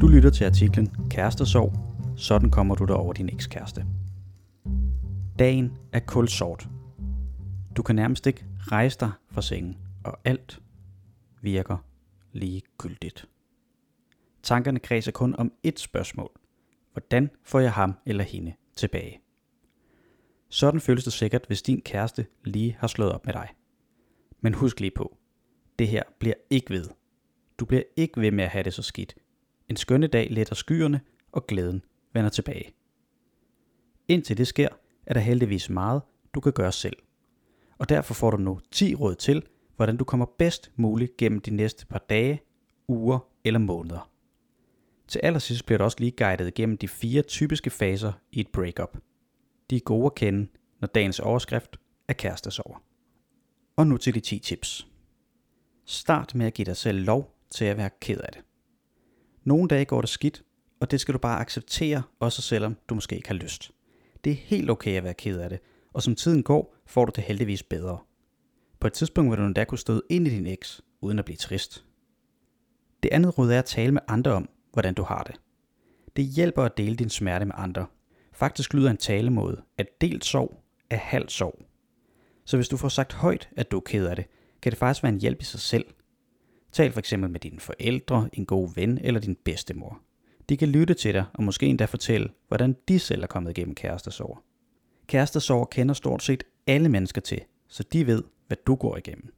Du lytter til artiklen Kærestesorg. Sådan kommer du der over din ekskæreste. Dagen er kulsort. Du kan nærmest ikke rejse dig fra sengen, og alt virker ligegyldigt. Tankerne kredser kun om ét spørgsmål. Hvordan får jeg ham eller hende tilbage? Sådan føles det sikkert, hvis din kæreste lige har slået op med dig. Men husk lige på, det her bliver ikke ved. Du bliver ikke ved med at have det så skidt. En skønne dag letter skyerne, og glæden vender tilbage. Indtil det sker, er der heldigvis meget, du kan gøre selv. Og derfor får du nu 10 råd til, hvordan du kommer bedst muligt gennem de næste par dage, uger eller måneder. Til allersidst bliver du også lige guidet gennem de fire typiske faser i et breakup. De er gode at kende, når dagens overskrift er kærestesover. Og nu til de 10 tips. Start med at give dig selv lov til at være ked af det. Nogle dage går det skidt, og det skal du bare acceptere, også selvom du måske ikke har lyst. Det er helt okay at være ked af det, og som tiden går, får du det heldigvis bedre. På et tidspunkt vil du endda kunne støde ind i din eks, uden at blive trist. Det andet råd er at tale med andre om, hvordan du har det. Det hjælper at dele din smerte med andre. Faktisk lyder en talemåde, at delt sorg er halvt sorg. Så hvis du får sagt højt, at du er ked af det, kan det faktisk være en hjælp i sig selv. Tal for eksempel med dine forældre, en god ven eller din bedstemor. De kan lytte til dig og måske endda fortælle, hvordan de selv er kommet igennem kærestesorg. Kærestesorg kender stort set alle mennesker til, så de ved, hvad du går igennem.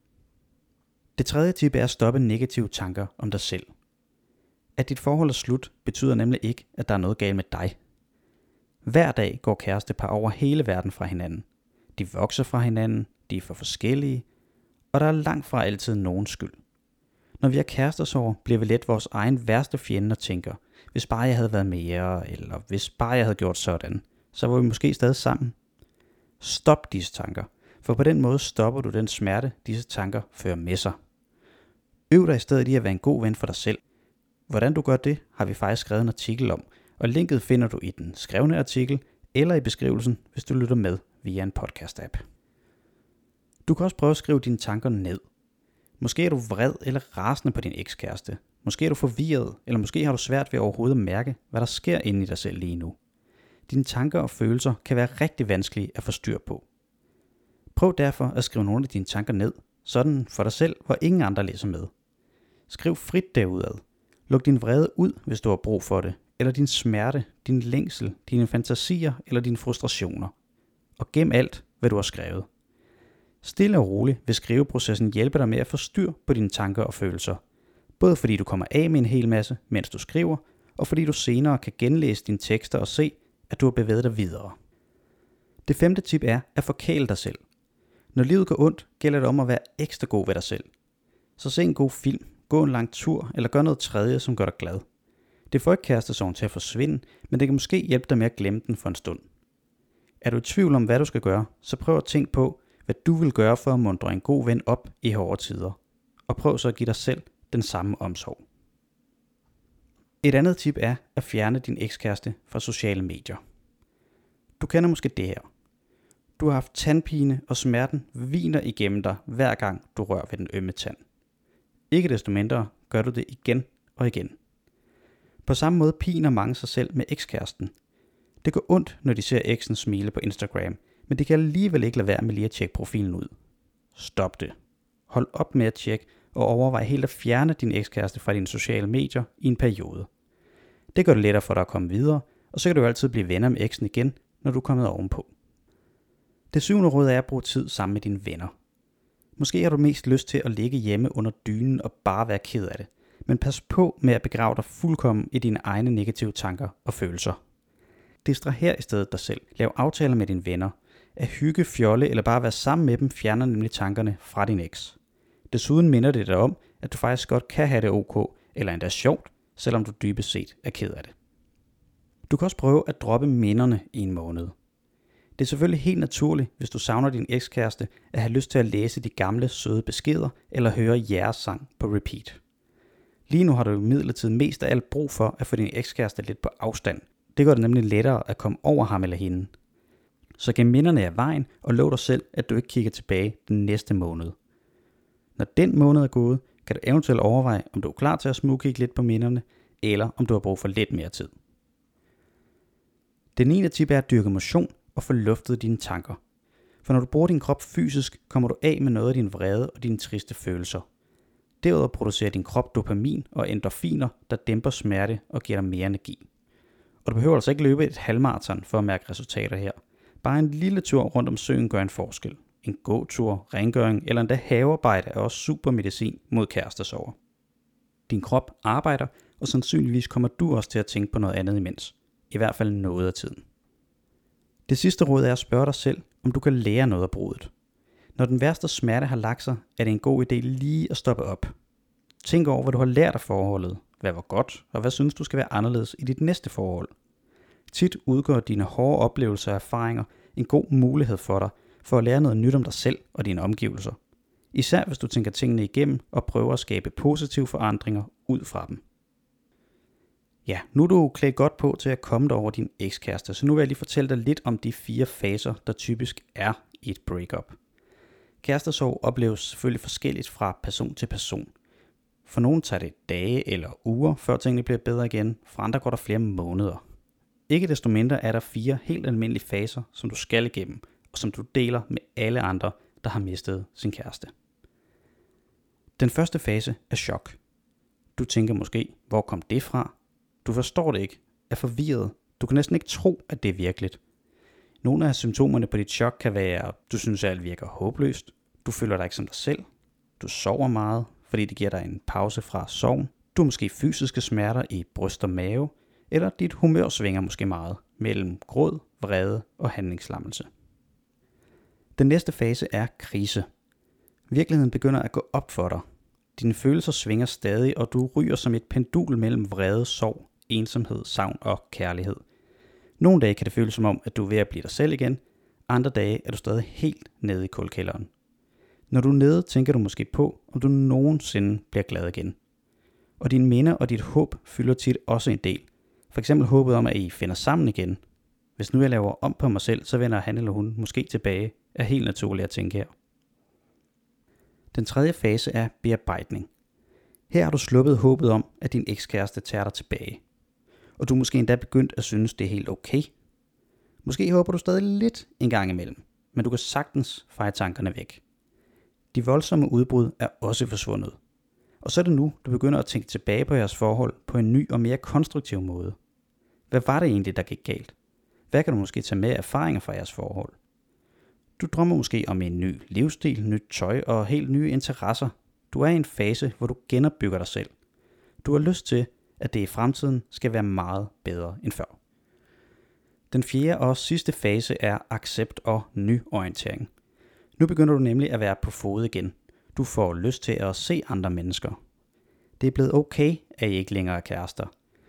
Det tredje tip er at stoppe negative tanker om dig selv. At dit forhold er slut, betyder nemlig ikke, at der er noget galt med dig. Hver dag går kærestepar over hele verden fra hinanden. De vokser fra hinanden, de er for forskellige, og der er langt fra altid nogen skyld. Når vi er kærestesorg, bliver vi let vores egen værste fjende og tænker, hvis bare jeg havde været mere, eller hvis bare jeg havde gjort sådan, så var vi måske stadig sammen. Stop disse tanker, for på den måde stopper du den smerte, disse tanker fører med sig. Øv dig i stedet i at være en god ven for dig selv. Hvordan du gør det, har vi faktisk skrevet en artikel om, og linket finder du i den skrevne artikel eller i beskrivelsen, hvis du lytter med via en podcast-app. Du kan også prøve at skrive dine tanker ned. Måske er du vred eller rasende på din ekskæreste. Måske er du forvirret, eller måske har du svært ved overhovedet at mærke, hvad der sker inde i dig selv lige nu. Dine tanker og følelser kan være rigtig vanskelige at få styr på. Prøv derfor at skrive nogle af dine tanker ned, sådan for dig selv, hvor ingen andre læser med. Skriv frit derudad. Luk din vrede ud, hvis du har brug for det, eller din smerte, din længsel, dine fantasier eller dine frustrationer. Og gem alt, hvad du har skrevet. Stille og roligt vil skriveprocessen hjælpe dig med at få styr på dine tanker og følelser. Både fordi du kommer af med en hel masse, mens du skriver, og fordi du senere kan genlæse dine tekster og se, at du har bevæget dig videre. Det femte tip er at forkæle dig selv. Når livet går ondt, gælder det om at være ekstra god ved dig selv. Så se en god film, gå en lang tur eller gør noget tredje, som gør dig glad. Det får ikke kærestesorgen til at forsvinde, men det kan måske hjælpe dig med at glemme den for en stund. Er du i tvivl om, hvad du skal gøre, så prøv at tænke på, hvad du vil gøre for at mundre en god ven op i hårde tider. Og prøv så at give dig selv den samme omsorg. Et andet tip er at fjerne din ekskæreste fra sociale medier. Du kender måske det her. Du har haft tandpine, og smerten viner igennem dig, hver gang du rører ved den ømme tand. Ikke desto mindre gør du det igen og igen. På samme måde piner mange sig selv med ekskæresten. Det går ondt, når de ser eksen smile på Instagram, men det kan alligevel ikke lade være med lige at tjekke profilen ud. Stop det. Hold op med at tjekke, og overvej helt at fjerne din ekskæreste fra dine sociale medier i en periode. Det gør det lettere for dig at komme videre, og så kan du jo altid blive venner med eksen igen, når du er kommet ovenpå. Det syvende råd er at bruge tid sammen med dine venner. Måske har du mest lyst til at ligge hjemme under dynen og bare være ked af det, men pas på med at begrave dig fuldkommen i dine egne negative tanker og følelser. Distraher i stedet dig selv. Lav aftaler med dine venner. At hygge, fjolle eller bare være sammen med dem fjerner nemlig tankerne fra din eks. Desuden minder det dig om, at du faktisk godt kan have det ok, eller endda sjovt, selvom du dybest set er ked af det. Du kan også prøve at droppe minderne i en måned. Det er selvfølgelig helt naturligt, hvis du savner din ekskæreste, at have lyst til at læse de gamle søde beskeder eller høre jeres sang på repeat. Lige nu har du imidlertid mest af alt brug for at få din ekskæreste lidt på afstand. Det gør det nemlig lettere at komme over ham eller hende. Så gem minderne af vejen og lov dig selv, at du ikke kigger tilbage den næste måned. Når den måned er gået, kan du eventuelt overveje, om du er klar til at smugkigge lidt på minderne, eller om du har brug for lidt mere tid. Det 9. tip er at dyrke motion og få luftet dine tanker. For når du bruger din krop fysisk, kommer du af med noget af din vrede og dine triste følelser. Derudover producerer din krop dopamin og endorfiner, der dæmper smerte og giver dig mere energi. Og du behøver altså ikke løbe et halvmarathon for at mærke resultater her. Bare en lille tur rundt om søen gør en forskel. En gåtur, rengøring eller endda havearbejde er også super medicin mod kærestesover. Din krop arbejder, og sandsynligvis kommer du også til at tænke på noget andet imens. I hvert fald noget af tiden. Det sidste råd er at spørge dig selv, om du kan lære noget af brudet. Når den værste smerte har lagt sig, er det en god idé lige at stoppe op. Tænk over, hvad du har lært af forholdet, hvad var godt, og hvad synes du skal være anderledes i dit næste forhold. Tit udgør dine hårde oplevelser og erfaringer en god mulighed for dig, for at lære noget nyt om dig selv og dine omgivelser. Især hvis du tænker tingene igennem og prøver at skabe positive forandringer ud fra dem. Ja, nu er du klædt godt på til at komme dig over din ekskæreste, så nu vil jeg lige fortælle dig lidt om de fire faser, der typisk er i et breakup. Kærestesorg opleves selvfølgelig forskelligt fra person til person. For nogle tager det dage eller uger, før tingene bliver bedre igen. For andre går der flere måneder. Ikke desto mindre er der fire helt almindelige faser, som du skal igennem, og som du deler med alle andre, der har mistet sin kæreste. Den første fase er chok. Du tænker måske, hvor kom det fra? Du forstår det ikke, er forvirret. Du kan næsten ikke tro, at det er virkeligt. Nogle af symptomerne på dit chok kan være, at du synes, at alt virker håbløst. Du føler dig ikke som dig selv. Du sover meget, fordi det giver dig en pause fra sorgen. Du har måske fysiske smerter i bryst og mave, eller dit humør svinger måske meget mellem gråd, vrede og handlingslammelse. Den næste fase er krise. Virkeligheden begynder at gå op for dig. Dine følelser svinger stadig, og du ryger som et pendul mellem vrede, sorg, ensomhed, savn og kærlighed. Nogle dage kan det føles som om, at du er ved at blive dig selv igen, andre dage er du stadig helt nede i kulkælderen. Når du er nede, tænker du måske på, om du nogensinde bliver glad igen. Og dine minder og dit håb fylder tit også en del. For eksempel håbet om, at I finder sammen igen. Hvis nu jeg laver om på mig selv, så vender han eller hun måske tilbage, er helt naturligt at tænke her. Den tredje fase er bearbejdning. Her har du sluppet håbet om, at din ekskæreste tager dig tilbage. Og du er måske endda begyndt at synes, det er helt okay. Måske håber du stadig lidt en gang imellem, men du kan sagtens feje tankerne væk. De voldsomme udbrud er også forsvundet. Og så er det nu, du begynder at tænke tilbage på jeres forhold på en ny og mere konstruktiv måde. Hvad var det egentlig, der gik galt? Hvad kan du måske tage med erfaringer fra jeres forhold? Du drømmer måske om en ny livsstil, nyt tøj og helt nye interesser. Du er i en fase, hvor du genopbygger dig selv. Du har lyst til, at det i fremtiden skal være meget bedre end før. Den fjerde og sidste fase er accept og nyorientering. Nu begynder du nemlig at være på fod igen. Du får lyst til at se andre mennesker. Det er blevet okay, at I ikke længere er kærester.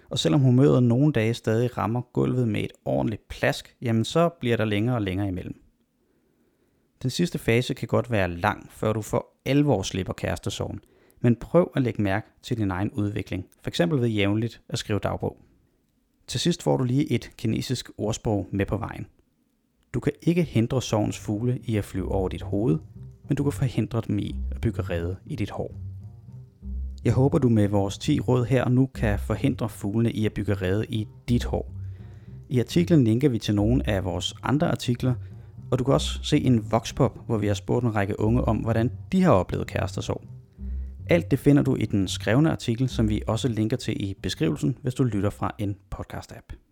Og selvom humøret nogle dage stadig rammer gulvet med et ordentligt plask, jamen så bliver der længere og længere imellem. Den sidste fase kan godt være lang, før du for alvor slipper kærestesorgen, men prøv at lægge mærke til din egen udvikling, f.eks. ved jævnligt at skrive dagbog. Til sidst får du lige et kinesisk ordsprog med på vejen. Du kan ikke hindre sovens fugle i at flyve over dit hoved, men du kan forhindre dem i at bygge rede i dit hår. Jeg håber, du med vores 10 råd her og nu kan forhindre fuglene i at bygge rede i dit hår. I artiklen linker vi til nogle af vores andre artikler, og du kan også se en voxpop, hvor vi har spurgt en række unge om, hvordan de har oplevet kærestesorg. Alt det finder du i den skrevne artikel, som vi også linker til i beskrivelsen, hvis du lytter fra en podcast-app.